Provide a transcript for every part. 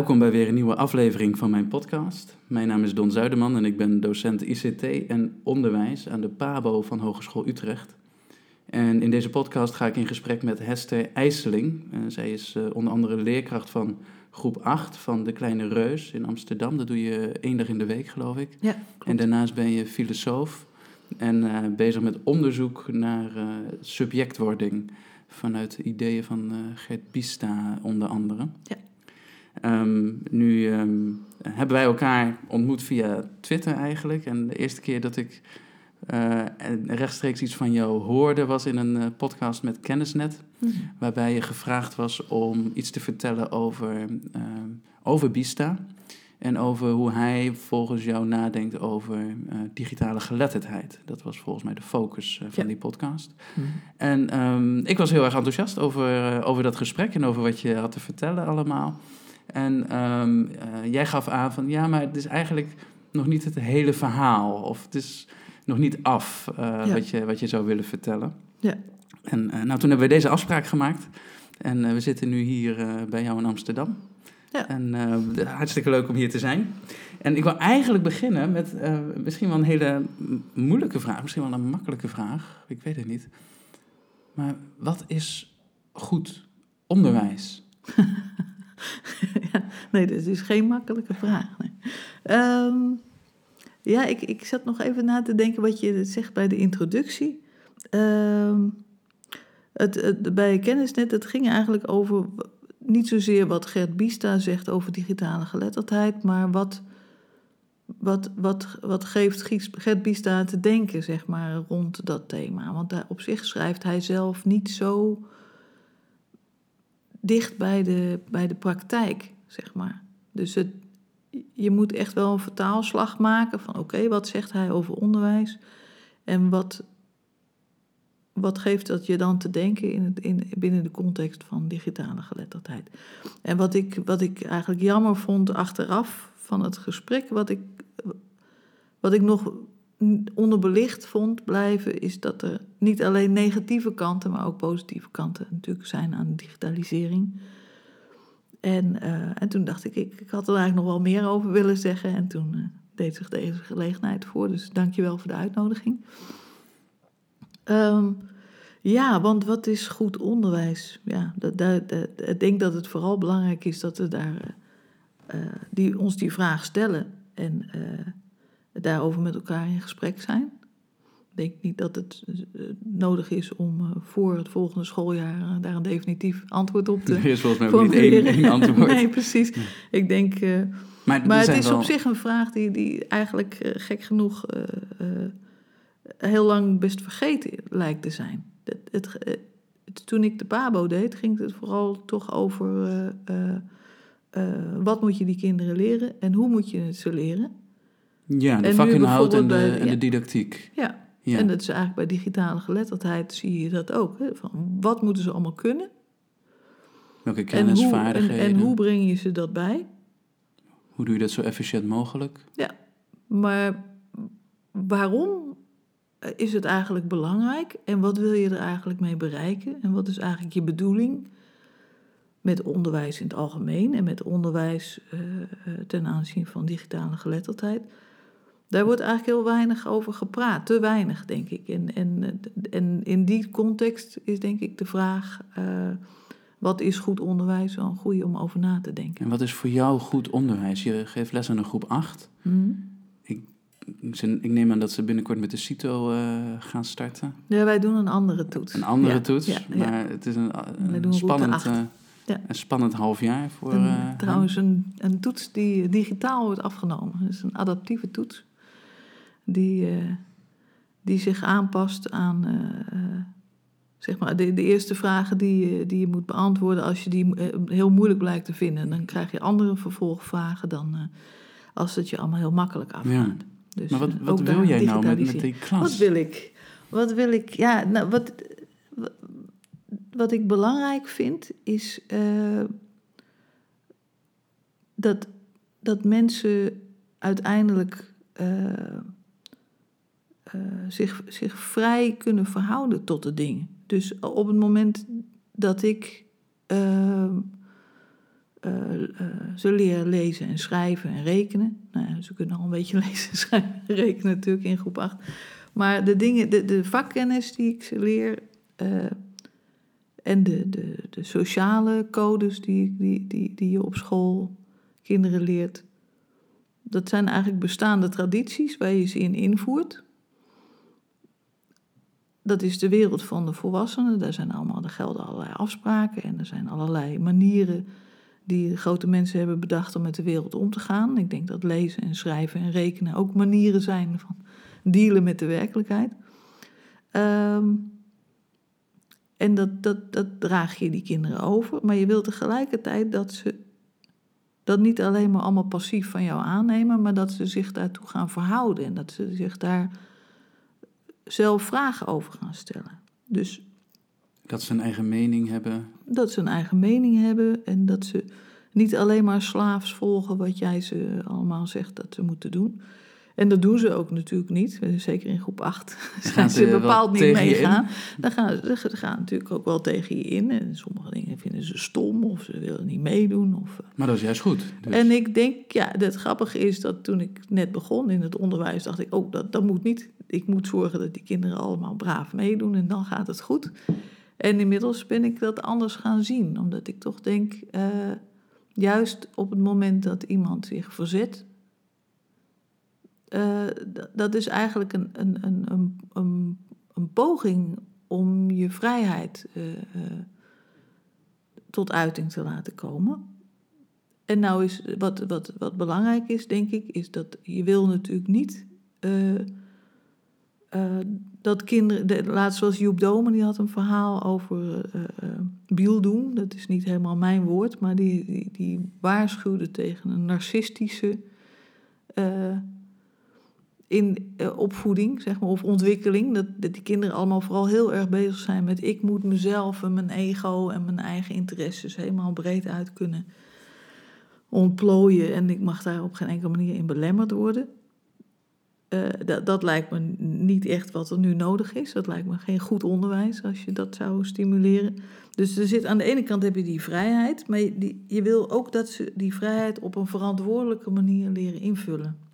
Welkom bij weer een nieuwe aflevering van mijn podcast. Mijn naam is Don Zuiderman en ik ben docent ICT en onderwijs aan de PABO van Hogeschool Utrecht. En in deze podcast ga ik in gesprek met Hester IJsseling. Uh, zij is uh, onder andere leerkracht van groep 8 van de Kleine Reus in Amsterdam. Dat doe je één dag in de week, geloof ik. Ja, en daarnaast ben je filosoof en uh, bezig met onderzoek naar subjectwording vanuit de ideeën van Gert Bista onder andere. Ja. Um, nu um, hebben wij elkaar ontmoet via Twitter eigenlijk. En de eerste keer dat ik uh, rechtstreeks iets van jou hoorde was in een uh, podcast met Kennisnet. Mhm. Waarbij je gevraagd was om iets te vertellen over, uh, over Bista. En over hoe hij volgens jou nadenkt over uh, digitale geletterdheid. Dat was volgens mij de focus uh, van Ja. die podcast. Mhm. En um, ik was heel erg enthousiast over, uh, over dat gesprek en over wat je had te vertellen allemaal. En um, jij gaf aan van ja, maar het is eigenlijk nog niet het hele verhaal. Of het is nog niet af ja. wat, je, wat je zou willen vertellen. Ja. En nou, toen hebben we deze afspraak gemaakt. En we zitten nu hier bij jou in Amsterdam. Ja. En hartstikke leuk om hier te zijn. En ik wil eigenlijk beginnen met misschien wel een hele moeilijke vraag, misschien wel een makkelijke vraag, ik weet het niet. Maar wat is goed onderwijs? ja, nee, dat is geen makkelijke vraag. Nee. Um, ja, ik, ik zat nog even na te denken wat je zegt bij de introductie. Um, het, bij Kennisnet, het ging eigenlijk over niet zozeer wat Gert Bista zegt over digitale geletterdheid, maar wat, wat, wat, wat geeft Gert Bista te denken, zeg maar, rond dat thema. Want daar, op zich schrijft hij zelf niet zo dicht bij de, bij de praktijk, zeg maar. Dus je moet echt wel een vertaalslag maken van oké, wat zegt hij over onderwijs en wat, wat geeft dat je dan te denken in het, in, binnen de context van digitale geletterdheid. En wat ik, wat ik eigenlijk jammer vond achteraf van het gesprek, wat ik, wat ik nog onderbelicht vond blijven, is dat er niet alleen negatieve kanten, maar ook positieve kanten natuurlijk zijn aan digitalisering. En, uh, en toen dacht ik, ik, ik had er eigenlijk nog wel meer over willen zeggen. En toen uh, deed zich deze gelegenheid voor. Dus dank je wel voor de uitnodiging. Um, ja, want wat is goed onderwijs? Ja, dat, dat, ik denk dat het vooral belangrijk is dat we daar, uh, die, ons die vraag stellen. En daarover met elkaar in gesprek zijn. Ik denk niet dat het uh, nodig is om uh, voor het volgende schooljaar uh, daar een definitief antwoord op te Er is volgens mij niet één, één antwoord. nee, precies. Ja. Ik denk... maar, maar het is wel... op zich een vraag die, die eigenlijk gek genoeg heel lang best vergeten lijkt te zijn. Het, het, het, toen ik de PABO deed, ging het vooral toch over... wat moet je die kinderen leren en hoe moet je het ze leren? Ja, de vakinhoud en de, bij- en de ja. didactiek. Ja, Ja. En dat is eigenlijk bij digitale geletterdheid zie je dat ook. Hè? Van wat moeten ze allemaal kunnen? Welke En kennis, hoe, en, vaardigheden. en hoe breng je ze dat bij? Hoe doe je dat zo efficiënt mogelijk? Maar waarom is het eigenlijk belangrijk? En wat wil je er eigenlijk mee bereiken? En wat is eigenlijk je bedoeling met onderwijs in het algemeen en met onderwijs uh, ten aanzien van digitale geletterdheid? Daar wordt eigenlijk heel weinig over gepraat, te weinig, denk ik. En, en, en in die context is denk ik de vraag: uh, wat is goed onderwijs wel een goede om over na te denken? En wat is voor jou goed onderwijs? Je geeft les aan een groep 8. Hmm? Ik, ik, neem aan dat ze binnenkort met de CITO uh, gaan starten. Ja, wij doen een andere toets. Een andere ja, toets, ja, maar ja. het is een, Wij een spannend, Ja. een spannend half jaar voor. Uh, trouwens, een, een toets die digitaal wordt afgenomen. Dus een adaptieve toets. Die, eh, die zich aanpast aan eh, eh, zeg maar de, de eerste vragen die, je- die je moet beantwoorden. Als je die heel moeilijk blijkt te vinden, dan krijg je andere vervolgvragen dan als het je allemaal heel makkelijk afgaat. Ja. Dus, Maar wat, eh, wat wil jij nou met, met die klas? Wat wil ik? Wat wil ik? Ja, nou, wat, wat, wat ik belangrijk vind is dat, dat mensen uiteindelijk eh, zich, zich vrij kunnen verhouden tot de dingen. Dus op het moment dat ik eh, eh, eh, ze leren lezen en schrijven en rekenen. Nou ze kunnen al een beetje lezen, schrijven en rekenen natuurlijk in groep 8. Maar de, dingen, de, de vakkennis die ik ze leer en de, de, de sociale codes die, die, die, die je op school kinderen leert, dat zijn eigenlijk bestaande tradities waar je ze in invoert. Dat is de wereld van de volwassenen. Daar zijn allemaal, er gelden allerlei afspraken en er zijn allerlei manieren die grote mensen hebben bedacht om met de wereld om te gaan. Ik denk dat lezen en schrijven en rekenen ook manieren zijn van dealen met de werkelijkheid. Ehm, en dat, dat, dat draag je die kinderen over, maar je wilt tegelijkertijd dat ze dat niet alleen maar allemaal passief van jou aannemen, maar dat ze zich daartoe gaan verhouden en dat ze zich daar zelf vragen over gaan stellen. Dus Dat ze een eigen mening hebben. dat ze een eigen mening hebben en dat ze niet alleen maar slaafs volgen wat jij ze allemaal zegt dat ze moeten doen. En dat doen ze ook natuurlijk niet, zeker in groep 8 gaan ze bepaald niet meegaan. Dan gaan ze ze gaan natuurlijk ook wel tegen je in en sommige dingen vinden ze stom of ze willen niet meedoen. Of, eh, Maar dat is juist goed. Dus, En ik denk, ja, het grappige is dat toen ik net begon in het onderwijs, dacht ik, oh, dat, dat moet niet. Ik moet zorgen dat die kinderen allemaal braaf meedoen en dan gaat het goed. En inmiddels ben ik dat anders gaan zien, omdat ik toch denk, eh, juist op het moment dat iemand zich verzet, eh, dat is eigenlijk een, een, een, een, een, poging om je vrijheid eh, eh, tot uiting te laten komen. En nou is wat, wat, wat belangrijk is, denk ik, is dat je wil natuurlijk niet dat kinderen. De, laatst was Joep Domen, die had een verhaal over bieldoen. Dat is niet helemaal mijn woord, maar die, die, die waarschuwde tegen een narcistische in, eh, opvoeding, zeg maar, of ontwikkeling. Dat, dat die kinderen allemaal vooral heel erg bezig zijn met ik moet mezelf en mijn ego en mijn eigen interesses helemaal breed uit kunnen ontplooien en ik mag daar op geen enkele manier in belemmerd worden. Eh, dat, dat lijkt me niet echt wat er nu nodig is. Dat lijkt me geen goed onderwijs als je dat zou stimuleren. Dus er zit, aan de ene kant heb je die vrijheid, maar je, die, je wil ook dat ze die vrijheid op een verantwoordelijke manier leren invullen.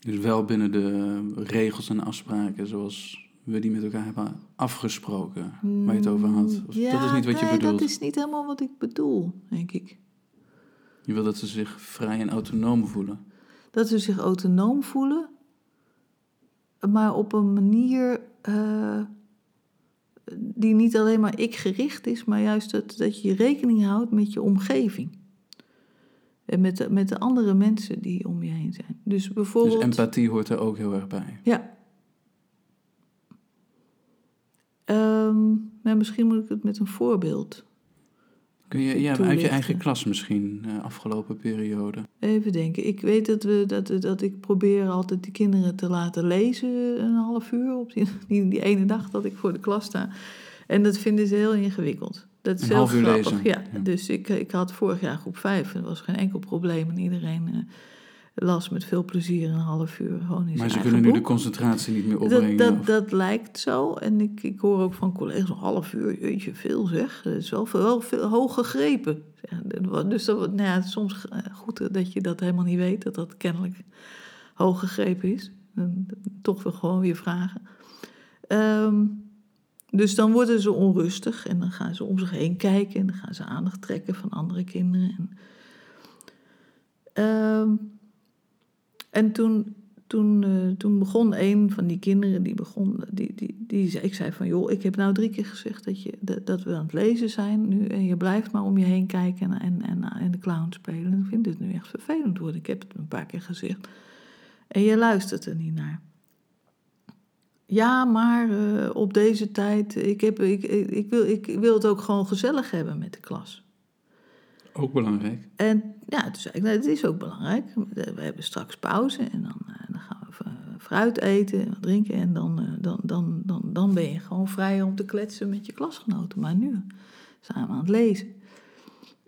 Dus wel binnen de regels en afspraken zoals we die met elkaar hebben afgesproken. Waar je het over had. Of, ja, dat is niet wat je bedoelt. dat is niet helemaal wat ik bedoel, denk ik. Je wil dat ze zich vrij en autonoom voelen. Dat ze zich autonoom voelen, maar op een manier eh, die niet alleen maar ik gericht is, maar juist dat, dat je rekening houdt met je omgeving. En met de, met de andere mensen die om je heen zijn. Dus Dus bijvoorbeeld. empathie hoort er ook heel erg bij. Ja. Ehm, maar misschien moet ik het met een voorbeeld. Kun je ja, uit je eigen klas misschien, uh, afgelopen periode? Even denken. Ik weet dat, we, dat, dat ik probeer altijd die kinderen te laten lezen een half uur op die, die, die ene dag dat ik voor de klas sta. En dat vinden ze heel ingewikkeld. Dat is Een heel half uur grappig. lezen, Ja, ja. dus ik, ik had vorig jaar groep 5 en er was geen enkel probleem. En iedereen eh, las met veel plezier een half uur gewoon in Maar ze kunnen nu de concentratie niet meer opbrengen. Dat, dat, of- dat lijkt zo. En ik, ik hoor ook van collega's een half uur, jeetje, veel zeg. Dat is wel veel, wel veel hoog gegrepen. Dus dat, nou ja, soms eh, goed dat je dat helemaal niet weet, dat dat kennelijk hoog gegrepen is. Toch weer gewoon weer vragen. Ehm, dus dan worden ze onrustig en dan gaan ze om zich heen kijken en dan gaan ze aandacht trekken van andere kinderen. En, Ehm, en toen, toen, eh, toen begon een van die kinderen, die begon, die, die, die ik zei van joh, ik heb nou drie keer gezegd dat, je, dat, dat we aan het lezen zijn nu en je blijft maar om je heen kijken en, en, en, en de clown spelen. Ik vind dit nu echt vervelend worden. Ik heb het een paar keer gezegd. En je luistert er niet naar. Ja, maar eh, op deze tijd, ik, heb, ik, ik, ik, wil, ik wil het ook gewoon gezellig hebben met de klas. Ook belangrijk. En ja, toen zei ik, nou, het is ook belangrijk. We hebben straks pauze en dan, eh, dan gaan we fruit eten en wat drinken. En dan, eh, dan, dan, dan, dan ben je gewoon vrij om te kletsen met je klasgenoten. Maar nu zijn we aan het lezen.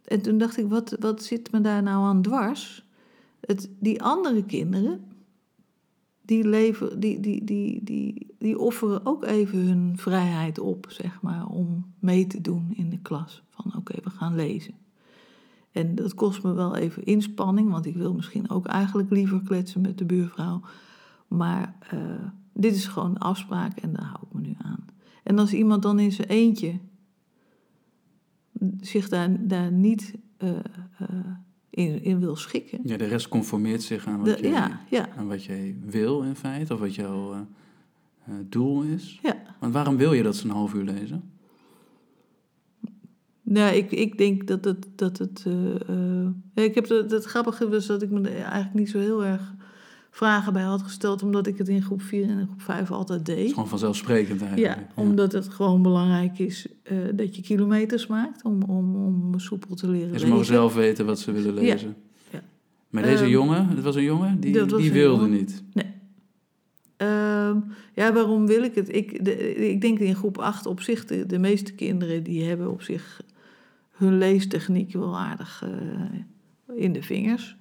En toen dacht ik, wat, wat zit me daar nou aan dwars? Het, die andere kinderen, die, leven, die, die, die, die, die offeren ook even hun vrijheid op, zeg maar, om mee te doen in de klas. Van oké, we gaan lezen. En dat kost me wel even inspanning, want ik wil misschien ook eigenlijk liever kletsen met de buurvrouw. Maar eh, dit is gewoon een afspraak en daar hou ik me nu aan. En als iemand dan in zijn eentje zich daar, daar niet eh, eh, in, in wil schikken. Ja, de rest conformeert zich aan wat, De- jij, ja, ja, aan wat jij wil in feite, of wat jouw eh, eh, doel is. ja. Want waarom wil je dat ze een half uur lezen? Nou, ik, ik denk dat het. Dat het eh, ik heb het, het grappige was dat ik me eigenlijk niet zo heel erg vragen bij had gesteld, omdat ik het in groep 4 en groep 5 altijd deed. gewoon vanzelfsprekend eigenlijk. Ja, omdat het gewoon belangrijk is eh, dat je kilometers maakt om, om, om soepel te leren En ze mogen zelf weten wat ze willen lezen. ja. Maar deze Ehm, jongen, het was een jongen, die, die wilde jongen. niet. Ehm, ja, waarom wil ik het? Ik, de, ik denk in groep 8 op zich, de, de meeste kinderen die hebben op zich hun leestechniek wel aardig eh, in de vingers.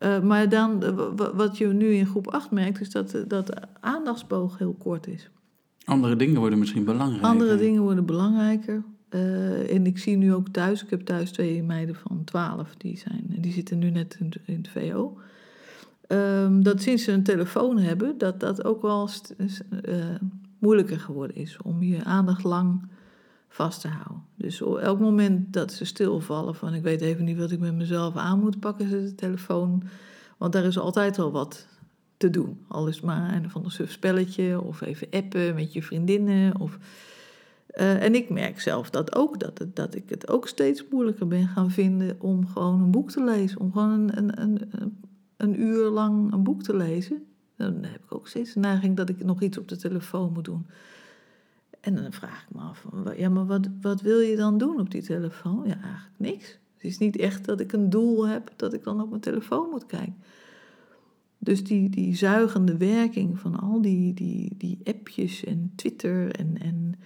Eh, maar dan, eh, wa- wa- wat je nu in groep 8 merkt, is dat, de- dat aandachtsboog heel kort is. Andere dingen worden misschien belangrijk. Andere dingen worden belangrijker. Eh, en ik zie nu ook thuis, ik heb thuis twee meiden van 12, die, zijn, die zitten nu net in, in het VO. Ehm, dat sinds ze een telefoon hebben, dat dat ook wel eh, moeilijker geworden is om je aandacht lang vast te houden. Dus op elk moment dat ze stilvallen van ik weet even niet wat ik met mezelf aan moet, pakken ze de telefoon. Want daar is altijd wel wat te doen. Al het maar een van een suf spelletje of even appen met je vriendinnen. Of, Eh, en ik merk zelf dat ook, dat, dat ik het ook steeds moeilijker ben gaan vinden om gewoon een boek te lezen. Om gewoon een, een, een, een- een uur lang een boek te lezen. Dan heb ik ook steeds de neiging dat ik nog iets op de telefoon moet doen. En dan vraag ik me af, ja, maar wat, wat wil je dan doen op die telefoon? Ja, eigenlijk niks. Het is niet echt dat ik een doel heb dat ik dan op mijn telefoon moet kijken. Dus die, die zuigende werking van al die, die, die appjes en Twitter en, en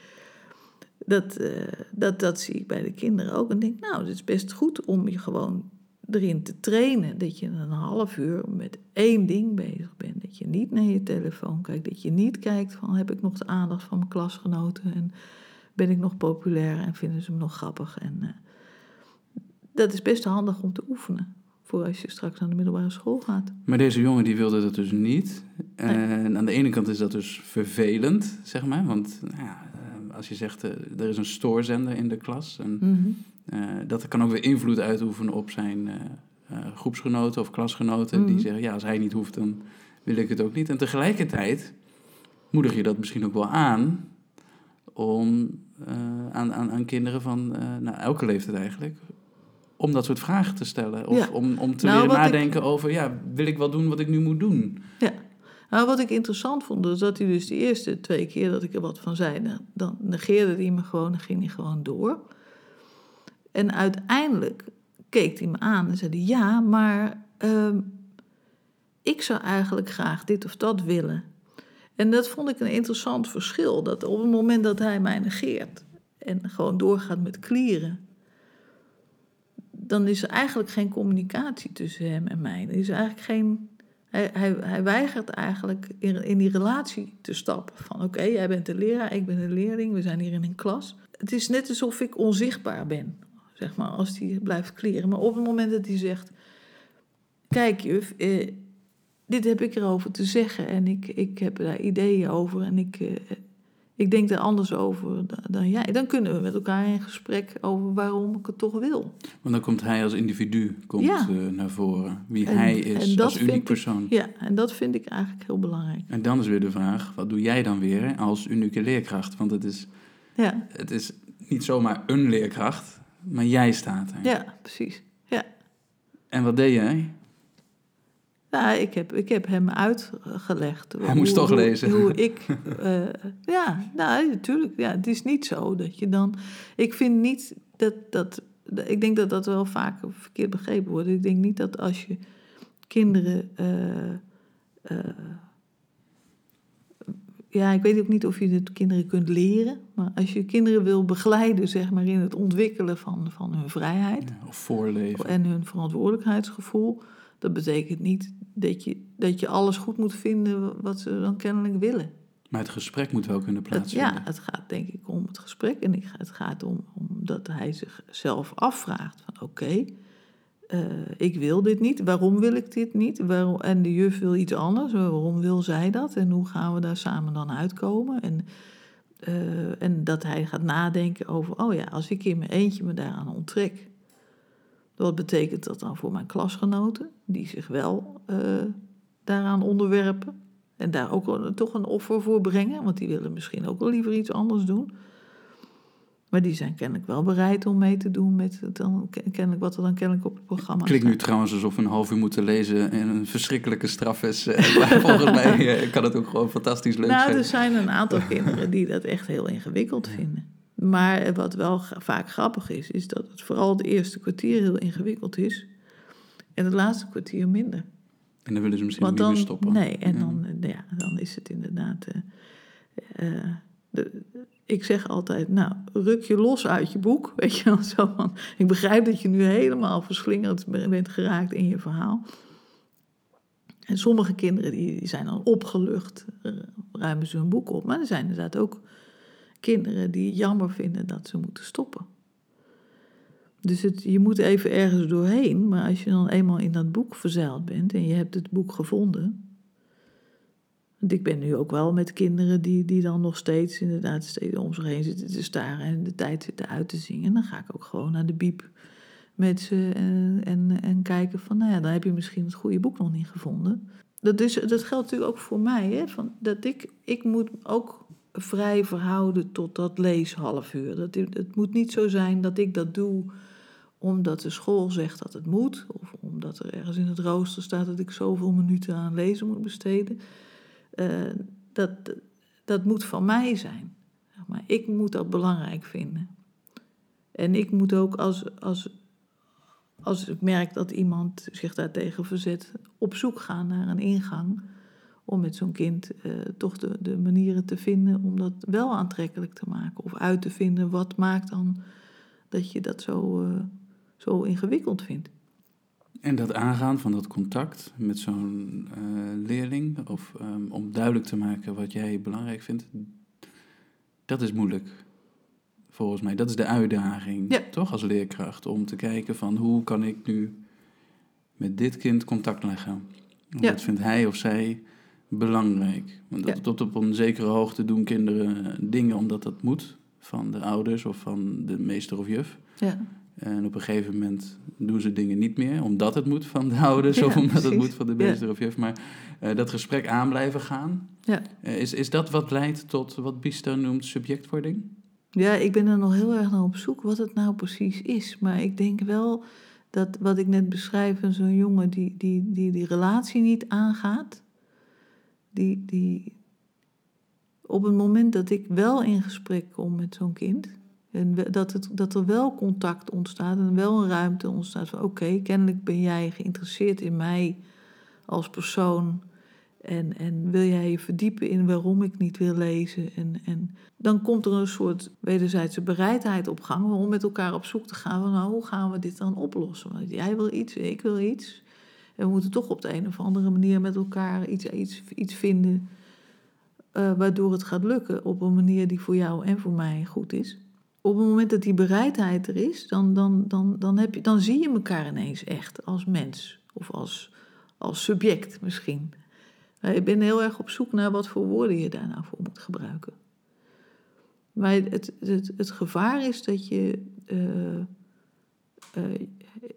dat, eh, dat, dat zie ik bij de kinderen ook. En denk, nou, het is best goed om je gewoon erin te trainen. Dat je een half uur met één ding bezig bent. Dat je niet naar je telefoon kijkt. Dat je niet kijkt van, heb ik nog de aandacht van mijn klasgenoten? En ben ik nog populair en vinden ze me nog grappig? En eh, dat is best handig om te oefenen. Voor als je straks naar de middelbare school gaat. Maar deze jongen die wilde dat dus niet. En aan de ene kant is dat dus vervelend, zeg maar. Want nou ja, eh, als je zegt, eh, er is een stoorzender in de klas. En Mhm. Dat kan ook weer invloed uitoefenen op zijn eh, eh, groepsgenoten of klasgenoten. Mhm. Die zeggen, ja, als hij niet hoeft, dan wil ik het ook niet. En tegelijkertijd moedig je dat misschien ook wel aan... om eh, aan, aan, aan kinderen van, eh nou, elke leeftijd eigenlijk... om dat soort vragen te stellen. Of Ja. om, om te Nou, leren wat ik- nadenken over... ja, wil ik wel doen wat ik nu moet doen? Ja. Nou, wat ik interessant vond, is dat hij dus de eerste twee keer dat ik er wat van zei, dan- dan negeerde hij me gewoon en ging hij gewoon door. En uiteindelijk keek hij me aan en zei ja, maar ehm, ik zou eigenlijk graag dit of dat willen. En dat vond ik een interessant verschil, dat op het moment dat hij mij negeert en gewoon doorgaat met klieren, dan is er eigenlijk geen communicatie tussen hem en mij. Er is eigenlijk geen hij, hij, hij weigert eigenlijk in, in die relatie te stappen. Van oké, jij bent de leraar, ik ben de leerling, we zijn hier in een klas. Het is net alsof ik onzichtbaar ben, zeg maar, als hij blijft kleren. Maar op het moment dat hij zegt, kijk juf, eh, dit heb ik erover te zeggen en ik, ik heb daar ideeën over en ik, eh, ik denk er anders over dan, dan jij. Dan kunnen we met elkaar in gesprek over waarom ik het toch wil. Want dan komt hij als individu komt, Ja. eh, naar voren. Wie En- hij is als uniek ik- persoon. Ja, en dat vind ik eigenlijk heel belangrijk. En dan is weer de vraag, wat doe jij dan weer als unieke leerkracht? Want het is, Ja, het is niet zomaar een leerkracht, maar jij staat er. ja precies. Ja. En wat deed jij? Nou, ik heb, ik heb hem uitgelegd. Hij moest toch hoe, lezen. Hoe ik. eh, ja, nou, natuurlijk. Ja, het is niet zo dat je dan. Ik vind niet dat. dat ik denk dat dat wel vaak verkeerd begrepen wordt. Ik denk niet dat als je kinderen. eh, eh, ja, ik weet ook niet of je de kinderen kunt leren. Maar als je kinderen wil begeleiden, zeg maar, in het ontwikkelen van, van hun vrijheid Ja, Of voorleven? en hun verantwoordelijkheidsgevoel. Dat betekent niet dat je, dat je alles goed moet vinden wat ze dan kennelijk willen. Maar het gesprek moet wel kunnen Het, plaatsvinden. ja, het gaat denk ik om het gesprek. En het gaat om, om dat hij zichzelf afvraagt van oké, eh, ik wil dit niet. Waarom wil ik dit niet? Waarom, en de juf wil iets anders. Waarom wil zij dat? En hoe gaan we daar samen dan uitkomen? En, eh, en dat hij gaat nadenken over, oh ja, als ik in mijn eentje me daaraan onttrek. Wat betekent dat dan voor mijn klasgenoten? Die zich wel eh, daaraan onderwerpen. En daar ook toch een offer voor brengen. Want die willen misschien ook wel liever iets anders doen. Maar die zijn kennelijk wel bereid om mee te doen met het dan, kennelijk wat er dan kennelijk op het programma Klinkt nu trouwens alsof we een half uur moeten lezen en een verschrikkelijke straf is. eh, Maar volgens mij eh, kan het ook gewoon fantastisch leuk Nou, zijn. er zijn een aantal kinderen die dat echt heel ingewikkeld vinden. Maar wat wel vaak grappig is, is dat het vooral het eerste kwartier heel ingewikkeld is. En het laatste kwartier minder. En dan willen ze misschien niet meer stoppen. nee, en Ja. dan, eh, ja, dan is het inderdaad. eh, eh, ik zeg altijd, nou, ruk je los uit je boek. Weet je wel, zo van. Ik begrijp dat je nu helemaal verslingerd bent geraakt in je verhaal. En sommige kinderen die, zijn dan opgelucht, eh, ruimen ze hun boek op. Maar er zijn inderdaad ook kinderen die jammer vinden dat ze moeten stoppen. Dus je moet even ergens doorheen, maar als je dan eenmaal in dat boek verzeild bent en je hebt het boek gevonden. Ik ben nu ook wel met kinderen die, die dan nog steeds inderdaad steeds om zich heen zitten te staren en de tijd zitten uit te zingen. Dan ga ik ook gewoon naar de biep met ze en, en, en kijken van, nou ja, dan heb je misschien het goede boek nog niet gevonden. Dat, is, dat geldt natuurlijk ook voor mij, hè, van, dat ik, ik moet ook vrij verhouden tot dat leeshalf uur. Dat, het moet niet zo zijn dat ik dat doe omdat de school zegt dat het moet, of omdat er ergens in het rooster staat dat ik zoveel minuten aan lezen moet besteden. Eh, dat, dat moet van mij zijn. Maar ik moet dat belangrijk vinden. En ik moet ook als, als, als ik merk dat iemand zich daartegen verzet, op zoek gaan naar een ingang. Om met zo'n kind eh, toch de, de manieren te vinden om dat wel aantrekkelijk te maken. Of uit te vinden wat maakt dan dat je dat zo, eh, zo ingewikkeld vindt. En dat aangaan van dat contact met zo'n eh, leerling, of ehm, om duidelijk te maken wat jij belangrijk vindt, dat is moeilijk. Volgens mij, dat is de uitdaging, Ja. toch, als leerkracht, om te kijken van hoe kan ik nu met dit kind contact leggen. Ja. Wat vindt hij of zij belangrijk? Want dat, Ja. tot op een zekere hoogte doen kinderen dingen omdat dat moet, van de ouders of van de meester of juf. Ja, En op een gegeven moment doen ze dingen niet meer, omdat het moet van de ouders Ja, of omdat het moet van de Ja. meester of juf. Maar eh, dat gesprek aan blijven gaan, ja. eh, is, is dat wat leidt tot wat Biester noemt subjectwording? ja, ik ben er nog heel erg naar op zoek wat het nou precies is. Maar ik denk wel dat wat ik net beschrijf, zo'n jongen die die, die die relatie niet aangaat, die, die op het moment dat ik wel in gesprek kom met zo'n kind, en dat, het, dat er wel contact ontstaat en wel een ruimte ontstaat van oké, kennelijk ben jij geïnteresseerd in mij als persoon en, en wil jij je verdiepen in waarom ik niet wil lezen en, en dan komt er een soort wederzijdse bereidheid op gang om met elkaar op zoek te gaan van nou, hoe gaan we dit dan oplossen? Want jij wil iets, ik wil iets. En we moeten toch op de een of andere manier met elkaar iets, iets, iets vinden eh, waardoor het gaat lukken op een manier die voor jou en voor mij goed is. Op het moment dat die bereidheid er is, dan, dan, dan, dan, heb je, dan zie je elkaar ineens echt als mens of als, als subject misschien. Ik ben heel erg op zoek naar wat voor woorden je daar nou voor moet gebruiken. Maar het, het, het gevaar is dat je. eh, eh,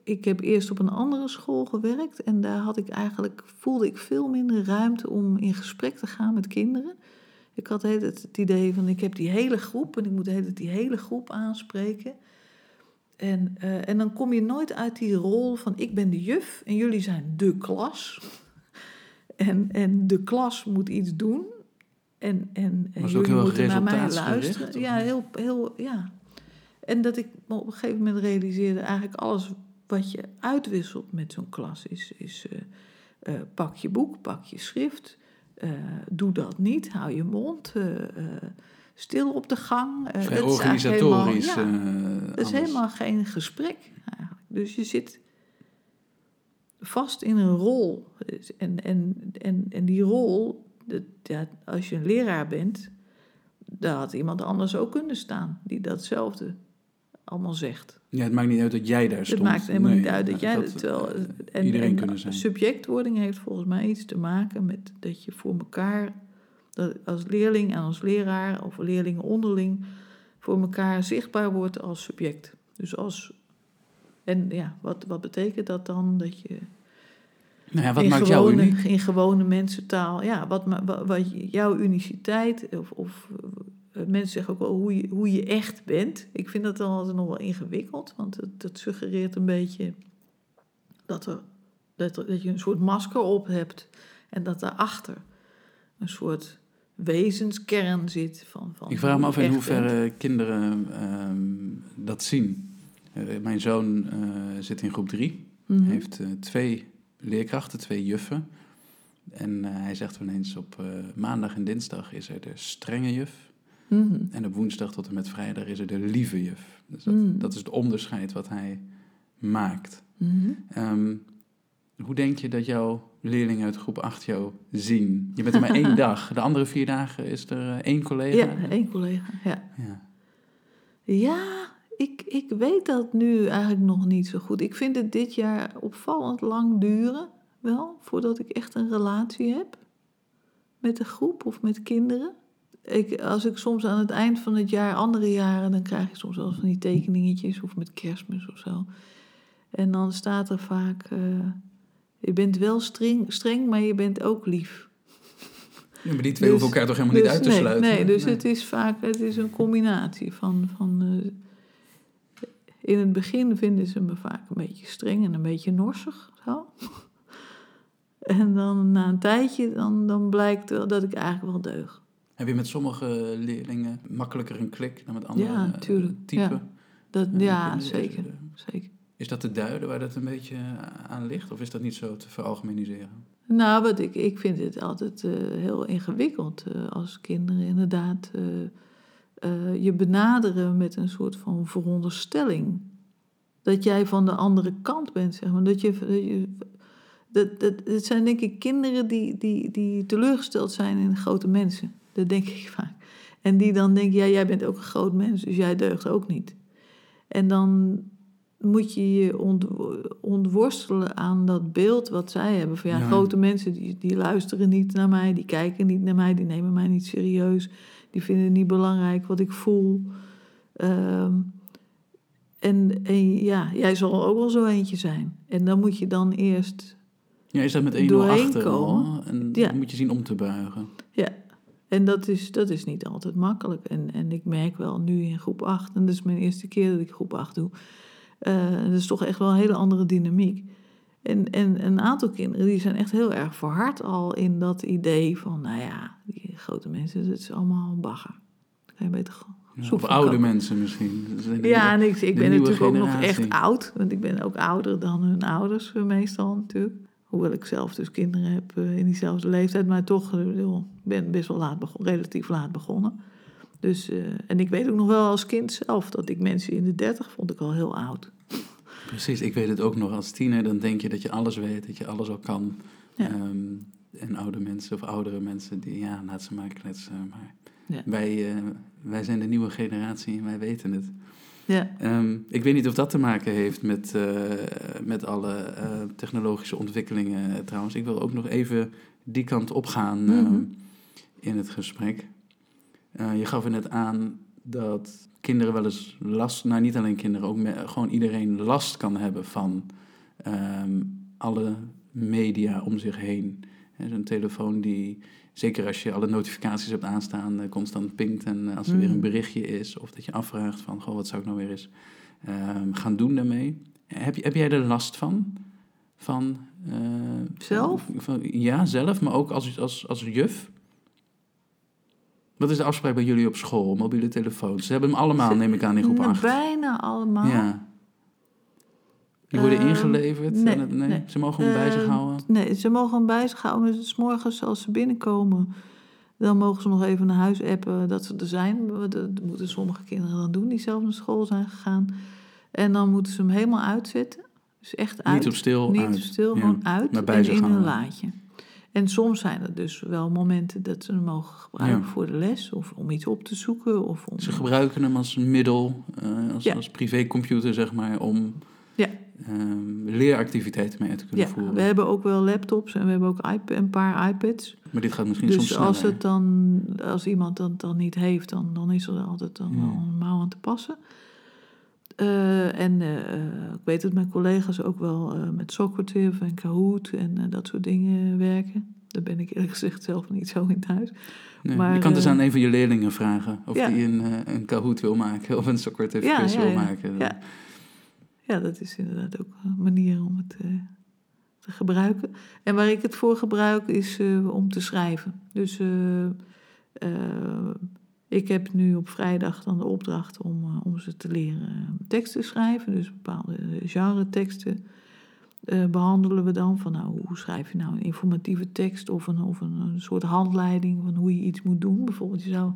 ik heb eerst op een andere school gewerkt en daar had ik eigenlijk, voelde ik veel minder ruimte om in gesprek te gaan met kinderen. Ik had het, het idee van ik heb die hele groep en ik moet die hele groep aanspreken. En, eh, en dan kom je nooit uit die rol van ik ben de juf en jullie zijn de klas. En, en de klas moet iets doen. En, en, en jullie moeten naar mij luisteren. Ja, heel, heel, ja. En dat ik me op een gegeven moment realiseerde... eigenlijk alles wat je uitwisselt met zo'n klas is... is eh, eh, pak je boek, pak je schrift... eh, doe dat niet, hou je mond... eh, eh, stil op de gang. dat is organisatorisch. helemaal- ja, het is helemaal geen gesprek eigenlijk. Dus je zit vast in een rol. En, en, en, en die rol, dat, ja, als je een leraar bent, daar had iemand anders ook kunnen staan die datzelfde allemaal zegt. Ja, het maakt niet uit dat jij daar stond. Het maakt helemaal Nee, niet uit dat jij... dat, terwijl, eh, en, iedereen en kunnen zijn. Subjectwording heeft volgens mij iets te maken met dat je voor elkaar, dat als leerling en als leraar of leerlingen onderling, voor elkaar zichtbaar wordt als subject. Dus als... En ja, wat, wat betekent dat dan? Dat je Nou ja, wat in maakt jou gewone, uniek? In gewone mensentaal. Ja, wat, wat, wat jouw uniciteit, of, of mensen zeggen ook wel hoe je, hoe je echt bent. Ik vind dat dan altijd nog wel ingewikkeld, want het, dat suggereert een beetje dat, er, dat, er- dat je een soort masker op hebt en dat daarachter een soort wezenskern zit. Van, van Ik vraag me af in hoeverre kinderen ehm, dat zien. Eh, mijn zoon eh, zit in groep drie. Mhm. heeft eh, twee leerkrachten, twee juffen. En eh, hij zegt wel eens op eh, maandag en dinsdag is er de strenge juf. Mhm. En op woensdag tot en met vrijdag is er de lieve juf. Dus dat, Mm. dat is het onderscheid wat hij maakt. Mhm. Ehm, hoe denk je dat jouw leerlingen uit groep 8 jou zien? Je bent er maar één dag. De andere vier dagen is er eh, één collega. Ja, één collega. Ja. Ja. Ja, ik, ik weet dat nu eigenlijk nog niet zo goed. Ik vind het dit jaar opvallend lang duren, wel, voordat ik echt een relatie heb met de groep of met kinderen. Ik, als ik soms aan het eind van het jaar, andere jaren, dan krijg ik soms wel van die tekeningetjes of met kerstmis of zo. En dan staat er vaak, eh, je bent wel streng, streng, maar je bent ook lief. Ja, maar die twee Dus- hoeven elkaar toch helemaal niet Dus uit te nee, sluiten? Nee, dus het is vaak het is een combinatie van. van eh, in het begin vinden ze me vaak een beetje streng en een beetje norsig. Zo. En dan na een tijdje, dan, dan blijkt wel dat ik eigenlijk wel deug. Heb je met sommige leerlingen makkelijker een klik dan met andere Ja, eh, tuurlijk. typen? Ja. Dat, Eh, ja, zeker, eh, zeker. Is dat te duiden waar dat een beetje eh, aan ligt? Of is dat niet zo te veralgemeniseren? Nou, wat ik, ik vind het altijd heel ingewikkeld als kinderen inderdaad je benaderen met een soort van veronderstelling. Dat jij van de andere kant bent, zeg maar. Dat je, dat je, dat, dat, het zijn denk ik kinderen die, die, die teleurgesteld zijn in grote mensen. Dat denk ik vaak. En die dan denken, ja, jij bent ook een groot mens, dus jij deugt ook niet. En dan moet je je ont, ontworstelen aan dat beeld wat zij hebben. Van ja, Ja. grote mensen die, die luisteren niet naar mij, die kijken niet naar mij, die nemen mij niet serieus. Die vinden het niet belangrijk wat ik voel. Ehm, en, en ja, jij zal ook wel zo eentje zijn. En dan moet je dan eerst Ja, is dat met 1-0 Doorheen achter komen. al? En Ja. dan moet je zien om te buigen. Ja, en dat is, dat is niet altijd makkelijk. En, en ik merk wel nu in groep 8, en dat is mijn eerste keer dat ik groep 8 doe, eh dat is toch echt wel een hele andere dynamiek. En, en een aantal kinderen die zijn echt heel erg verhard al in dat idee van, nou ja, die grote mensen, dat is allemaal bagger. Kan je beter Ja, of oude mensen misschien. Ja, en ik, ben natuurlijk ook nog echt oud. Want ik ben ook ouder dan hun ouders eh, meestal natuurlijk. Hoewel ik zelf dus kinderen heb eh, in diezelfde leeftijd. Maar toch, eh, ik ben best wel laat begon, relatief laat begonnen. Dus, eh, en ik weet ook nog wel als kind zelf dat ik mensen in de dertig vond ik al heel oud. Precies, ik weet het ook nog. Als tiener dan denk je dat je alles weet, dat je alles al kan. Ja. Ehm, en oude mensen of oudere mensen, die ja, laat ze maar kletsen. Maar Ja. wij, eh, wij zijn de nieuwe generatie en wij weten het. Ja, Ehm, ik weet niet of dat te maken heeft met, eh, met alle eh, technologische ontwikkelingen trouwens. Ik wil ook nog even die kant op gaan ehm, Mhm. in het gesprek. Je gaf er net aan dat kinderen wel eens last, nou niet alleen kinderen, ook gewoon iedereen last kan hebben van ehm, alle media om zich heen. Zo'n telefoon die, zeker als je alle notificaties hebt aanstaan, eh, constant pinkt en eh, als er weer Mhm. een berichtje is of dat je afvraagt van, goh, wat zou ik nou weer eens ehm, gaan doen daarmee. Heb, je- heb jij er last van? van eh, Zelf? Van, ja, zelf, maar ook als, als, als juf. Wat is de afspraak bij jullie op school? Mobiele telefoons. Ze hebben hem allemaal, neem ik aan, in groep Nou, 8. bijna allemaal. Ja. Die worden Ehm, ingeleverd? nee, en het- nee, nee. Ze mogen hem bij zich Eh, houden? Nee, ze mogen hem bij zich houden. Dus morgens als ze binnenkomen, dan mogen ze nog even naar huis appen dat ze er zijn. Dat moeten sommige kinderen dan doen die zelf naar school zijn gegaan. En dan moeten ze hem helemaal uitzetten. Dus echt uit. Niet op stil, Niet uit. op stil, Ja. gewoon uit Maar bij en zich in een laadje. En soms zijn er dus wel momenten dat ze hem mogen gebruiken Ja. voor de les of om iets op te zoeken. Of om, Ze gebruiken hem als middel, eh, als, Ja. als privécomputer, zeg maar, om Ja. Ehm, leeractiviteiten mee uit te kunnen ja, voeren. we hebben ook wel laptops en we hebben ook iP- een paar iPads. Maar dit gaat misschien soms Dus sneller. als, het dan, als iemand dat dan niet heeft, dan, dan is er altijd dan Ja. mouw aan te passen. Eh, en eh, ik weet dat mijn collega's ook wel eh, met Socrative en Kahoot en dat soort dingen werken. Daar ben ik eerlijk gezegd zelf niet zo in thuis. Nee, maar, je kan dus aan een van je leerlingen vragen of Ja. die een, een Kahoot wil maken of een Socrative Ja, quiz wil ja. maken. Ja. Ja, dat is inderdaad ook een manier om het eh, te gebruiken. En waar ik het voor gebruik is eh, om te schrijven. Dus eh, ik heb nu op vrijdag dan de opdracht om, om ze te leren teksten schrijven. Dus bepaalde genre teksten eh, behandelen we dan. Van nou, hoe schrijf je nou een informatieve tekst of een, of een soort handleiding van hoe je iets moet doen. Bijvoorbeeld je zou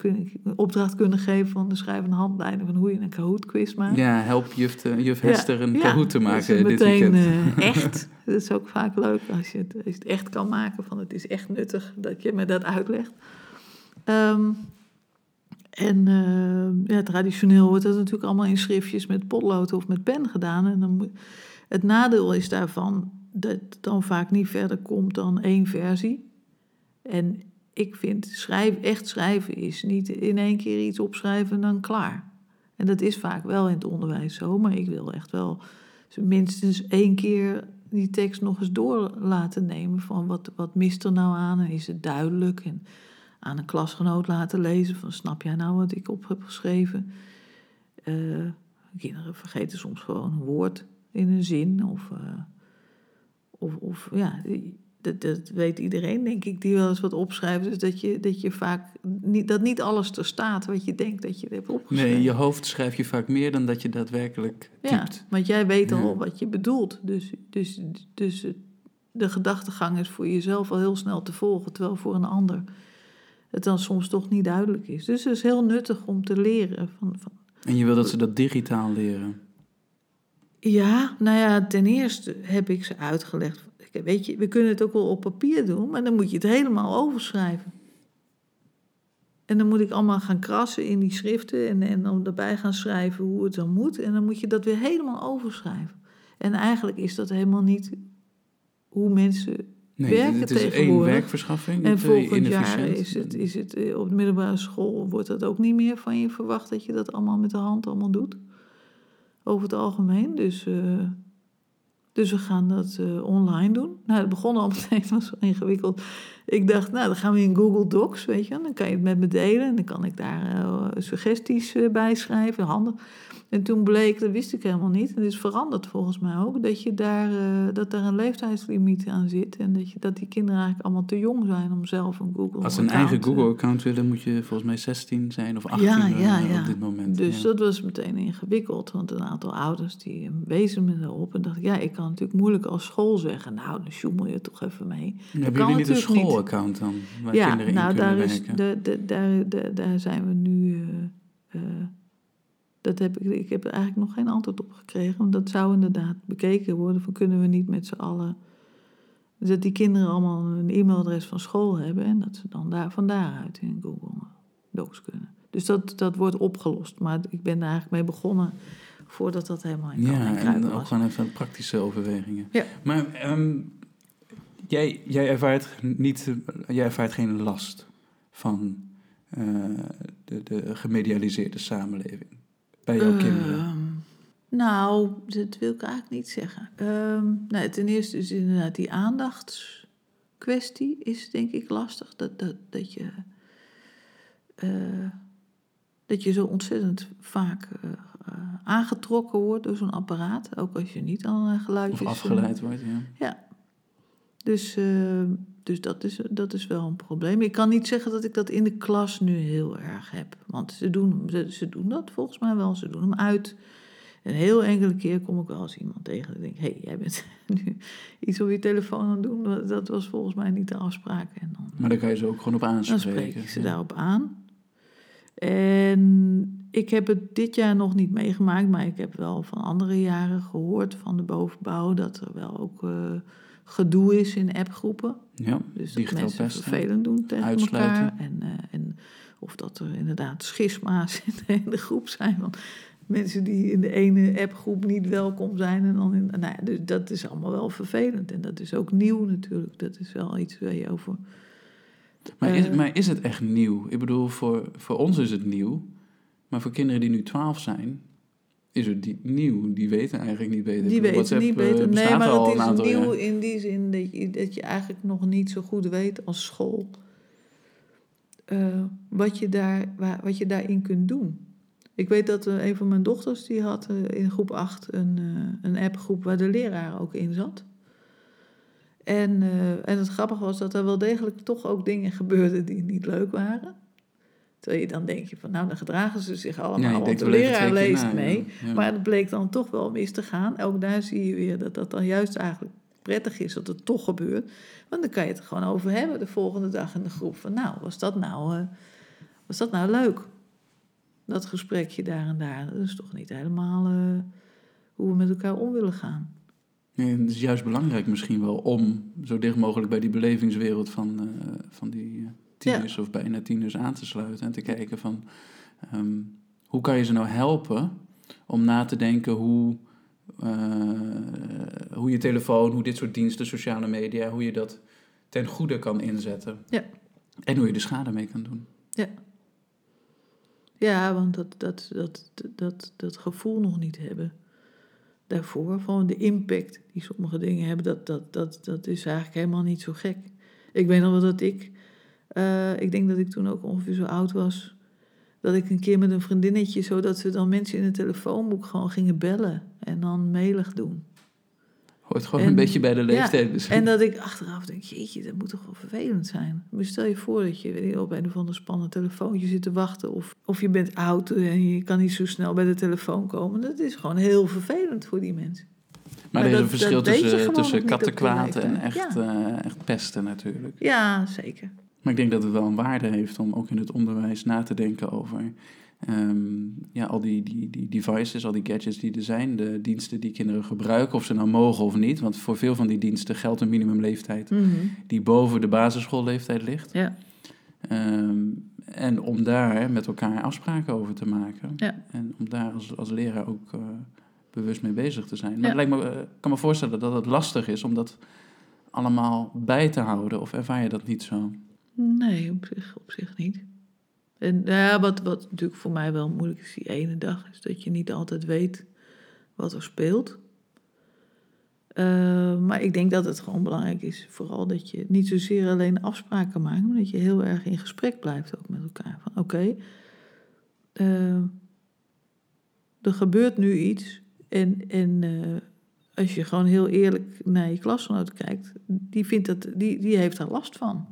kun- een opdracht kunnen geven van de schrijf een handleiding van hoe je een Kahoot quiz maakt. Ja, help juf, juf Ja, Hester een ja, Kahoot te is maken dit meteen weekend. eh, echt. Dat is ook vaak leuk als je, het, als je het echt kan maken. Van het is echt nuttig dat je me dat uitlegt. Ehm, en eh, ja, traditioneel wordt dat natuurlijk allemaal in schriftjes met potlood of met pen gedaan. En dan moet, het nadeel is daarvan dat het dan vaak niet verder komt dan één versie. En ik vind schrijven, echt schrijven is niet in één keer iets opschrijven en dan klaar. En dat is vaak wel in het onderwijs zo, maar ik wil echt wel minstens één keer die tekst nog eens door laten nemen. Van wat, wat mist er nou aan en is het duidelijk? En aan een klasgenoot laten lezen van snap jij nou wat ik op heb geschreven? Eh, kinderen vergeten soms gewoon een woord in een zin of, eh, of, of ja, dat, dat weet iedereen, denk ik, die wel eens wat opschrijft. Dus dat je, dat je vaak niet, dat niet alles er staat wat je denkt dat je hebt opgeschreven. Nee, in je hoofd schrijf je vaak meer dan dat je daadwerkelijk Ja, typt. want jij weet al Ja. wat je bedoelt. Dus, dus, dus de gedachtegang is voor jezelf al heel snel te volgen, terwijl voor een ander het dan soms toch niet duidelijk is. Dus het is heel nuttig om te leren. Van, van, En je wil dat ze dat digitaal leren. ja, nou ja, ten eerste heb ik ze uitgelegd. Weet je, we kunnen het ook wel op papier doen, maar dan moet je het helemaal overschrijven. En dan moet ik allemaal gaan krassen in die schriften en, en dan erbij gaan schrijven hoe het dan moet. En dan moet je dat weer helemaal overschrijven. En eigenlijk is dat helemaal niet hoe mensen Nee, werken het is één tegenwoordig. werkverschaffing. En volgend jaar is het, is het eh, op de middelbare school wordt dat ook niet meer van je verwacht dat je dat allemaal met de hand allemaal doet. Over het algemeen. Dus, eh, dus we gaan dat eh, online doen. Nou, het begon al meteen, was wel ingewikkeld. Ik dacht, nou, dan gaan we in Google Docs, weet je. Dan kan je het met me delen en dan kan ik daar eh, suggesties eh, bij schrijven, handig. En toen bleek, dat wist ik helemaal niet, en het is veranderd volgens mij ook, dat, je daar, eh, dat daar een leeftijdslimiet aan zit. En dat, je, dat die kinderen eigenlijk allemaal te jong zijn om zelf een Google Als ze een eigen Google-account willen, moet je volgens mij 16 zijn of 18 Ja, ja, ja. op dit moment. Dus dat was meteen ingewikkeld, want een aantal ouders die wezen me erop. En dacht ik, ja, ik kan natuurlijk moeilijk als school zeggen, nou, dan sjoemel je toch even mee. Hebben kan jullie niet een niet. Schoolaccount dan, waar ja, kinderen nou, in kunnen daar, is, werken? de, de, daar, de- daar zijn we nu. eh, eh, dat heb ik, ik heb er eigenlijk nog geen antwoord op gekregen. Want dat zou inderdaad bekeken worden. Van kunnen we niet met z'n allen. Dat die kinderen allemaal een e-mailadres van school hebben. En dat ze dan daar, van daaruit in Google Docs kunnen. Dus dat, dat wordt opgelost. Maar ik ben daar eigenlijk mee begonnen. Voordat dat helemaal in kan Ja, en ook gewoon even praktische overwegingen. Ja. Maar ehm, jij, jij, ervaart niet, jij ervaart geen last van eh, de, de gemedialiseerde samenleving bij jouw kinderen. Ehm, nou, dat wil ik eigenlijk niet zeggen. Ehm, nou, ten eerste is inderdaad die aandachtskwestie is denk ik lastig. Dat, dat, dat, je, eh, dat je zo ontzettend vaak eh, aangetrokken wordt door zo'n apparaat. Ook als je niet aan Of geluidjes... eh, afgeleid wordt, ja. ja. Dus, eh, dus dat, is, dat is wel een probleem. Ik kan niet zeggen dat ik dat in de klas nu heel erg heb. Want ze doen, ze, ze doen dat volgens mij wel. Ze doen hem uit. En heel enkele keer kom ik wel eens iemand tegen. En denk hé, hey, jij bent nu iets op je telefoon aan het doen. Dat was volgens mij niet de afspraak. En dan, Maar daar kan je ze ook gewoon op dan aanspreken. spreek ik ze ja. daarop aan. En ik heb het dit jaar nog niet meegemaakt, maar ik heb wel van andere jaren gehoord van de bovenbouw dat er wel ook eh, gedoe is in appgroepen. Ja, Dus dat mensen pesten. vervelend doen tegen Uitsluiten. elkaar. En, eh, en of dat er inderdaad schisma's in de groep zijn. Van mensen die in de ene appgroep niet welkom zijn. En dan in, nou ja, dus dat is allemaal wel vervelend. En dat is ook nieuw natuurlijk. Dat is wel iets waar je over... Maar is, Eh. maar is het echt nieuw? Ik bedoel, voor, voor ons is het nieuw. Maar voor kinderen die nu 12 zijn, is het die, nieuw. Die weten eigenlijk niet beter. Die weten niet eh, beter. Nee, maar het is aantal nieuw in die zin dat je, dat je eigenlijk nog niet zo goed weet als school. eh, wat, je daar, waar, wat je daarin kunt doen. Ik weet dat eh, een van mijn dochters, die had in groep 8 een, een appgroep waar de leraar ook in zat. En, en het grappige was dat er wel degelijk toch ook dingen gebeurden die niet leuk waren. Terwijl je dan denk je van, nou dan gedragen ze zich allemaal, Ja, want de leraar leest na, mee. Ja. Maar het bleek dan toch wel mis te gaan. Ook daar zie je weer dat dat dan juist eigenlijk prettig is dat het toch gebeurt. Want dan kan je het er gewoon over hebben de volgende dag in de groep. Van nou, was dat nou, eh, was dat nou leuk? Dat gesprekje daar en daar. Dat is toch niet helemaal eh, hoe we met elkaar om willen gaan. Nee, het is juist belangrijk misschien wel om zo dicht mogelijk bij die belevingswereld van, eh, van die tieners of bijna tieners aan te sluiten. En te kijken van ehm, hoe kan je ze nou helpen om na te denken hoe, eh, hoe je telefoon, hoe dit soort diensten, sociale media, hoe je dat ten goede kan inzetten. Ja. En hoe je de schade mee kan doen. Ja, want dat, dat, dat, dat, dat gevoel nog niet hebben daarvoor, van de impact die sommige dingen hebben, dat, dat, dat, dat is eigenlijk helemaal niet zo gek. Ik weet nog wel dat ik, eh, ik denk dat ik toen ook ongeveer zo oud was, dat ik een keer met een vriendinnetje, zodat we dan mensen in het telefoonboek gewoon gingen bellen en dan mailig doen. Hoort gewoon En- een beetje bij de ja, leeftijd misschien. En dat ik achteraf denk, jeetje, dat moet toch wel vervelend zijn. Maar stel je voor dat je weet op een of ander spannend telefoontje zit te wachten. Of, of je bent oud en je kan niet zo snel bij de telefoon komen. Dat is gewoon heel vervelend voor die mensen. maar, maar er is dat- een verschil tussen, tussen kattenkwaad en echt, eh, echt pesten natuurlijk. Ja, zeker. Maar ik denk dat het wel een waarde heeft om ook in het onderwijs na te denken over ehm, ja, al die, die, die devices, al die gadgets die er zijn, de diensten die kinderen gebruiken, of ze nou mogen of niet. Want voor veel van die diensten geldt een minimumleeftijd Mhm. die boven de basisschoolleeftijd ligt. Ja, Ehm, en om daar met elkaar afspraken over te maken. Ja. En om daar als, als leraar ook eh, bewust mee bezig te zijn. Maar Ja. lijkt me, eh, ik kan me voorstellen dat het lastig is om dat allemaal bij te houden. Of ervaar je dat niet zo? Nee, op zich, op zich niet. En ja, wat, wat natuurlijk voor mij wel moeilijk is die ene dag, is dat je niet altijd weet wat er speelt. Eh, maar ik denk dat het gewoon belangrijk is, vooral dat je niet zozeer alleen afspraken maakt, maar dat je heel erg in gesprek blijft ook met elkaar. Van oké, eh, er gebeurt nu iets en, en eh, als je gewoon heel eerlijk naar je klasgenoot kijkt, die, vindt dat, die, die heeft er last van.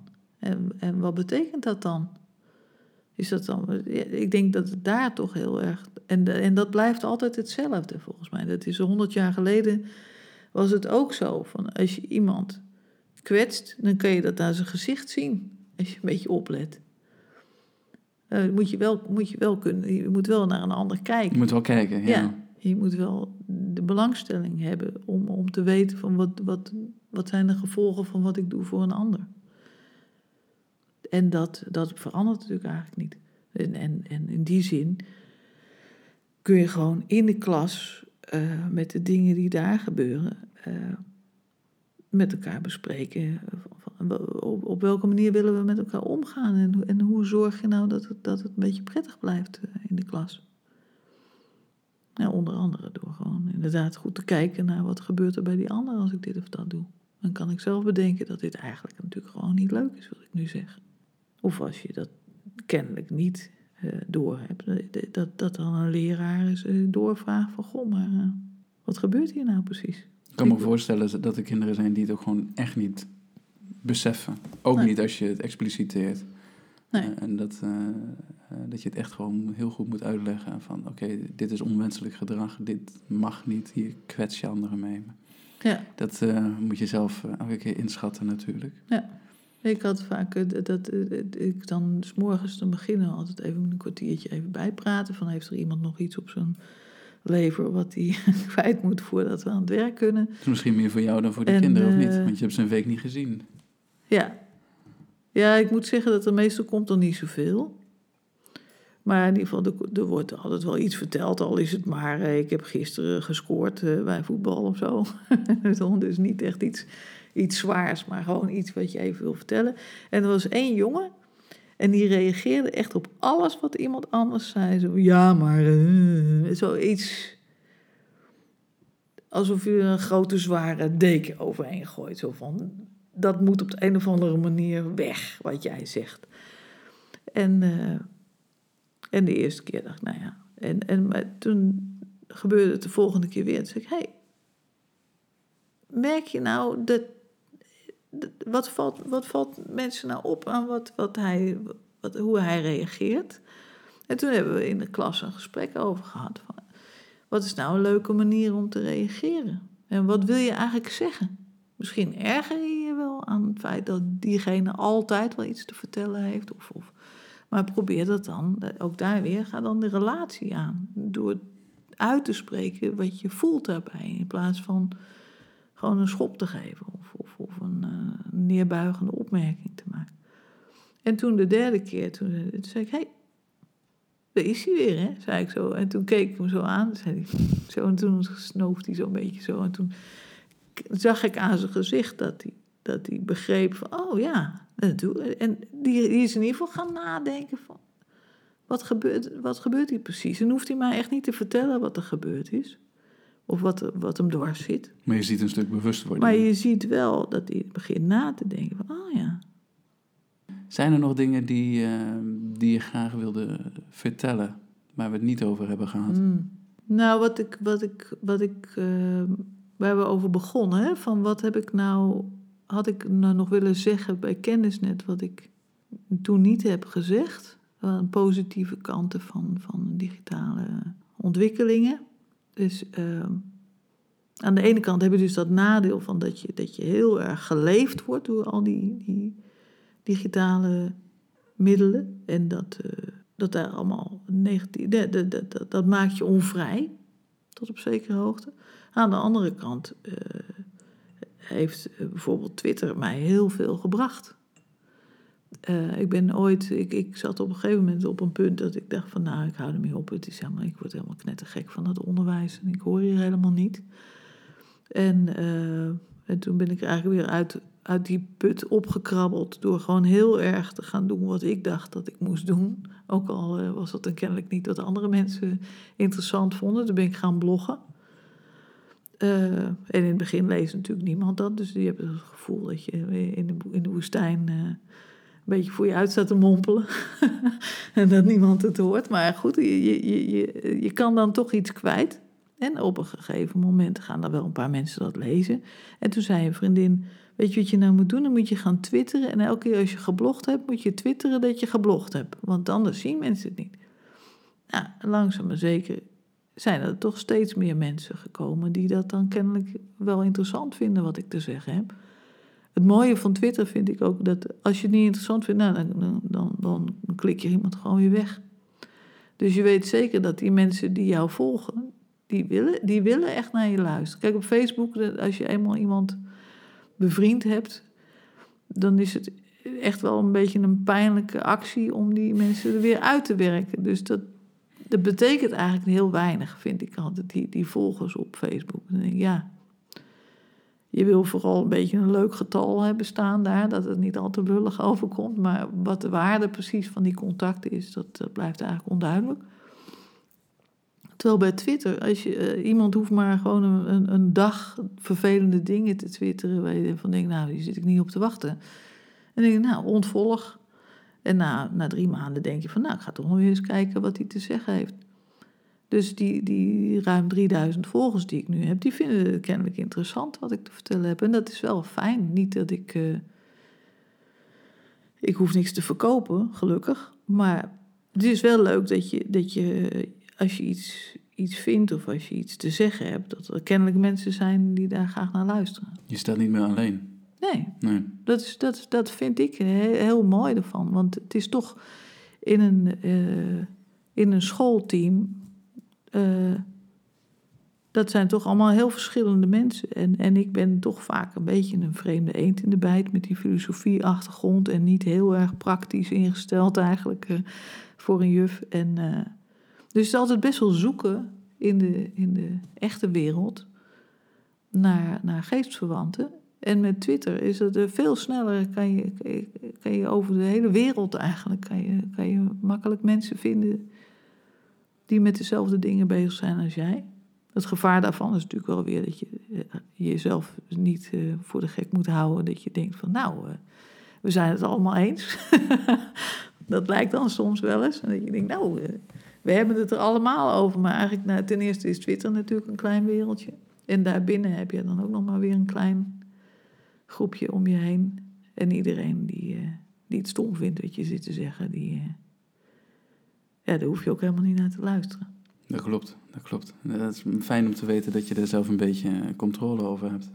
En, en wat betekent dat dan? Is dat dan? ja, Ik denk dat het daar toch heel erg. En, en dat blijft altijd hetzelfde volgens mij. Dat is honderd jaar geleden was het ook zo. Van als je iemand kwetst, dan kun je dat aan zijn gezicht zien. Als je een beetje oplet. Eh, moet, je wel, moet je wel kunnen. Je moet wel naar een ander kijken. Je moet wel kijken, ja. Ja, je moet wel de belangstelling hebben om, om te weten van wat, wat, wat zijn de gevolgen van wat ik doe voor een ander. En dat, dat verandert natuurlijk eigenlijk niet. En, en, in die zin kun je gewoon in de klas eh, met de dingen die daar gebeuren, eh, met elkaar bespreken. Op, op welke manier willen we met elkaar omgaan? En, en hoe zorg je nou dat het, dat het een beetje prettig blijft eh, in de klas? Onder andere door gewoon inderdaad goed te kijken naar wat gebeurt er bij die ander als ik dit of dat doe. Dan kan ik zelf bedenken dat dit eigenlijk natuurlijk gewoon niet leuk is wat ik nu zeg. Of als je dat kennelijk niet eh doorhebt, eh, dat, dat dan een leraar eens eh, doorvraagt van goh, maar wat gebeurt hier nou precies? Ik kan me voorstellen dat er kinderen zijn die het ook gewoon echt niet beseffen. Ook Nee. niet als je het expliciteert. Nee. En dat, dat je het echt gewoon heel goed moet uitleggen van... oké, dit is onwenselijk gedrag, dit mag niet, hier kwets je anderen mee. Ja. Dat moet je zelf elke keer inschatten natuurlijk. Ik had vaak eh, dat, dat eh, ik dan s morgens te beginnen altijd even een kwartiertje even bijpraten van heeft er iemand nog iets op zijn leveren wat hij kwijt moet voordat we aan het werk kunnen. Het is misschien meer voor jou dan voor de En, kinderen, of eh, niet? Want je hebt ze een week niet gezien. Ja. Ja, ik moet zeggen dat er meestal komt er niet zoveel. Maar in ieder geval, er, er wordt altijd wel iets verteld. Al is het maar, eh, ik heb gisteren gescoord eh, bij voetbal of zo. dus niet echt iets, iets zwaars, maar gewoon iets wat je even wil vertellen. En er was één jongen. En die reageerde echt op alles wat iemand anders zei. Zo, ja, maar eh, zoiets. Alsof je een grote zware deken overheen gooit. Zo van, dat moet op de een of andere manier weg, wat jij zegt. En, en de eerste keer dacht ik, nou ja. En, en toen gebeurde het de volgende keer weer. Toen zei ik, hey, merk je nou dat... wat, valt, wat valt mensen nou op aan wat, wat hij, wat, hoe hij reageert? En toen hebben we in de klas een gesprek over gehad. Van, wat is nou een leuke manier om te reageren? En wat wil je eigenlijk zeggen? Misschien erger je je wel aan het feit dat diegene altijd wel iets te vertellen heeft. Of, of, maar probeer dat dan, ook daar weer, ga dan de relatie aan. Door uit te spreken wat je voelt daarbij. In plaats van gewoon een schop te geven of, of, een eh, neerbuigende opmerking te maken. En toen de derde keer, toen, eh, zei ik, hé, hey, daar is hij weer, hè, zei ik zo. En toen keek ik hem zo aan, zei zo, en toen snoof hij zo'n beetje zo. En toen zag ik aan zijn gezicht dat hij, dat hij begreep van, oh ja, dat doe. En die, die is in ieder geval gaan nadenken van, wat gebeurt, wat gebeurt hier precies? En hoeft hij mij echt niet te vertellen wat er gebeurd is. Of wat, wat hem dwars zit. Maar je ziet een stuk bewustwording. Maar je ziet wel dat hij begint na te denken van, oh ja. Zijn er nog dingen die, eh, die je graag wilde vertellen, waar we het niet over hebben gehad? Mm. Nou, wat ik, wat ik, wat ik, eh, waar we over begonnen, hè, van wat heb ik nou, had ik nou nog willen zeggen bij kennisnet, wat ik toen niet heb gezegd. Positieve kanten van, van digitale ontwikkelingen. Dus aan de ene kant heb je dus dat nadeel van dat je, dat je heel erg geleefd wordt door al die, die digitale middelen. En dat, eh, dat daar allemaal negatief. Dat- dat maakt je onvrij, tot op zekere hoogte. Aan de andere kant eh, heeft eh, bijvoorbeeld Twitter mij heel veel gebracht. Eh, ik ben ooit, ik, ik zat op een gegeven moment op een punt dat ik dacht van nou, ik hou ermee op. Het is helemaal, ik word helemaal knettergek van dat onderwijs en ik hoor hier helemaal niet. En, eh, en toen ben ik eigenlijk weer uit, uit die put opgekrabbeld door gewoon heel erg te gaan doen wat ik dacht dat ik moest doen. Ook al eh, was dat dan kennelijk niet wat andere mensen interessant vonden. Toen ben ik gaan bloggen. En in het begin leest natuurlijk niemand dat. Dus je hebt het gevoel dat je in de, in de woestijn beetje voor je uit staat te mompelen. en dat niemand het hoort. Maar goed, je, je, je, je, kan dan toch iets kwijt. En op een gegeven moment gaan er wel een paar mensen dat lezen. En toen zei een vriendin, weet je wat je nou moet doen? Dan moet je gaan twitteren. En elke keer als je geblogd hebt, moet je twitteren dat je geblogd hebt. Want anders zien mensen het niet. Nou, langzaam maar zeker zijn er toch steeds meer mensen gekomen... die dat dan kennelijk wel interessant vinden wat ik te zeggen heb. Het mooie van Twitter vind ik ook dat als je het niet interessant vindt... Nou, dan, dan, dan, klik je iemand gewoon weer weg. Dus je weet zeker dat die mensen die jou volgen... die willen, die willen echt naar je luisteren. Kijk, op Facebook, als je eenmaal iemand bevriend hebt... dan is het echt wel een beetje een pijnlijke actie... om die mensen er weer uit te werken. Dus dat, dat betekent eigenlijk heel weinig, vind ik altijd, die, die volgers op Facebook. Dan denk ik, ja, je wil vooral een beetje een leuk getal hebben staan daar, dat het niet al te lullig overkomt. Maar wat de waarde precies van die contacten is, dat, dat blijft eigenlijk onduidelijk. Terwijl bij Twitter, als je, eh, iemand hoeft maar gewoon een, een, een dag vervelende dingen te twitteren, waar je van denkt, nou, hier zit ik niet op te wachten. En dan denk je, nou, ontvolg. En na, na drie maanden denk je van, nou, ik ga toch nog eens kijken wat hij te zeggen heeft. Dus die, die ruim 3000 volgers die ik nu heb, die vinden het kennelijk interessant wat ik te vertellen heb. En dat is wel fijn. Niet dat ik. eh, ik hoef niks te verkopen, gelukkig. Maar het is wel leuk dat je, dat je als je iets, iets vindt of als je iets te zeggen hebt, dat er kennelijk mensen zijn die daar graag naar luisteren. Je staat niet meer alleen. Nee, Nee. dat, is, dat, dat vind ik heel, heel mooi ervan. Want het is toch in een, eh, in een schoolteam. Eh, dat zijn toch allemaal heel verschillende mensen. En, en ik ben toch vaak een beetje een vreemde eend in de bijt met die filosofie-achtergrond en niet heel erg praktisch ingesteld eigenlijk eh, voor een juf. En, eh, dus het is altijd best wel zoeken in de, in de echte wereld naar, naar geestverwanten. En met Twitter is het veel sneller, kan je, kan je, kan je over de hele wereld eigenlijk, kan je, kan je makkelijk mensen vinden die met dezelfde dingen bezig zijn als jij. Het gevaar daarvan is natuurlijk wel weer dat je eh, jezelf niet uh, voor de gek moet houden. Dat je denkt van nou, uh, we zijn het allemaal eens. dat lijkt dan soms wel eens. En dat je denkt nou, we hebben het er allemaal over. Maar eigenlijk nou, ten eerste is Twitter natuurlijk een klein wereldje. En daarbinnen heb je dan ook nog maar weer een klein groepje om je heen. En iedereen die, die het stom vindt wat je zit te zeggen, die, ja, daar hoef je ook helemaal niet naar te luisteren. Dat klopt, dat klopt. Dat is fijn om te weten dat je er zelf een beetje controle over hebt.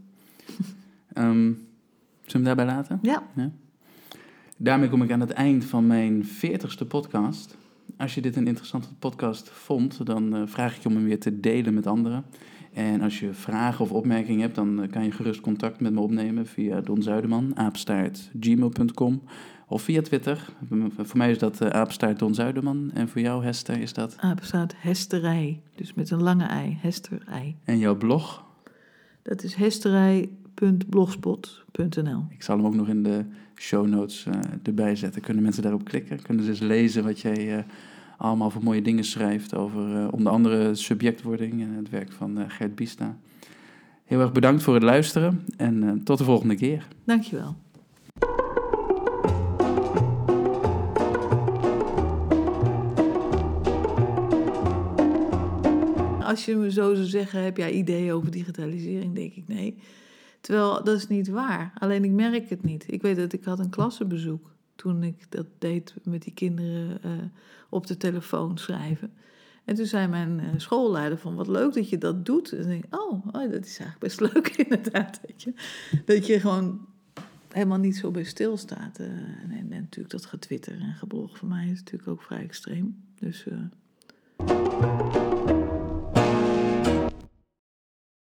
um, zullen we daarbij laten? Ja. ja. Daarmee kom ik aan het eind van mijn veertigste podcast. Als je dit een interessante podcast vond, dan uh, vraag ik je om hem weer te delen met anderen. En als je vragen of opmerkingen hebt, dan kan je gerust contact met me opnemen via Don Zuiderman, apenstaartgmail.com of via Twitter. Voor mij is dat uh, apenstaart Don Zuiderman. En voor jou, Hester, is dat? Apenstaart Hesterij. Dus met een lange ei. Hesterij. En jouw blog? Dat is hesterij.blogspot.nl. Ik zal hem ook nog in de show notes uh, erbij zetten. Kunnen mensen daarop klikken? Kunnen ze eens lezen wat jij uh, allemaal voor mooie dingen schrijft... over onder andere subjectwording en het werk van Gert Biesta. Heel erg bedankt voor het luisteren en tot de volgende keer. Dankjewel. Als je me zo zou zeggen, heb jij ideeën over digitalisering? Denk ik nee. Terwijl dat is niet waar. Alleen ik merk het niet. Ik weet dat ik had een klassenbezoek toen ik dat deed met die kinderen uh, op de telefoon schrijven. En toen zei mijn uh, schoolleider van, wat leuk dat je dat doet. En ik denk oh, oh, dat is eigenlijk best leuk inderdaad. Weet je? Dat je gewoon helemaal niet zo bij stilstaat. Uh, en, en, natuurlijk dat getwitter en geblog van mij is natuurlijk ook vrij extreem. Dus...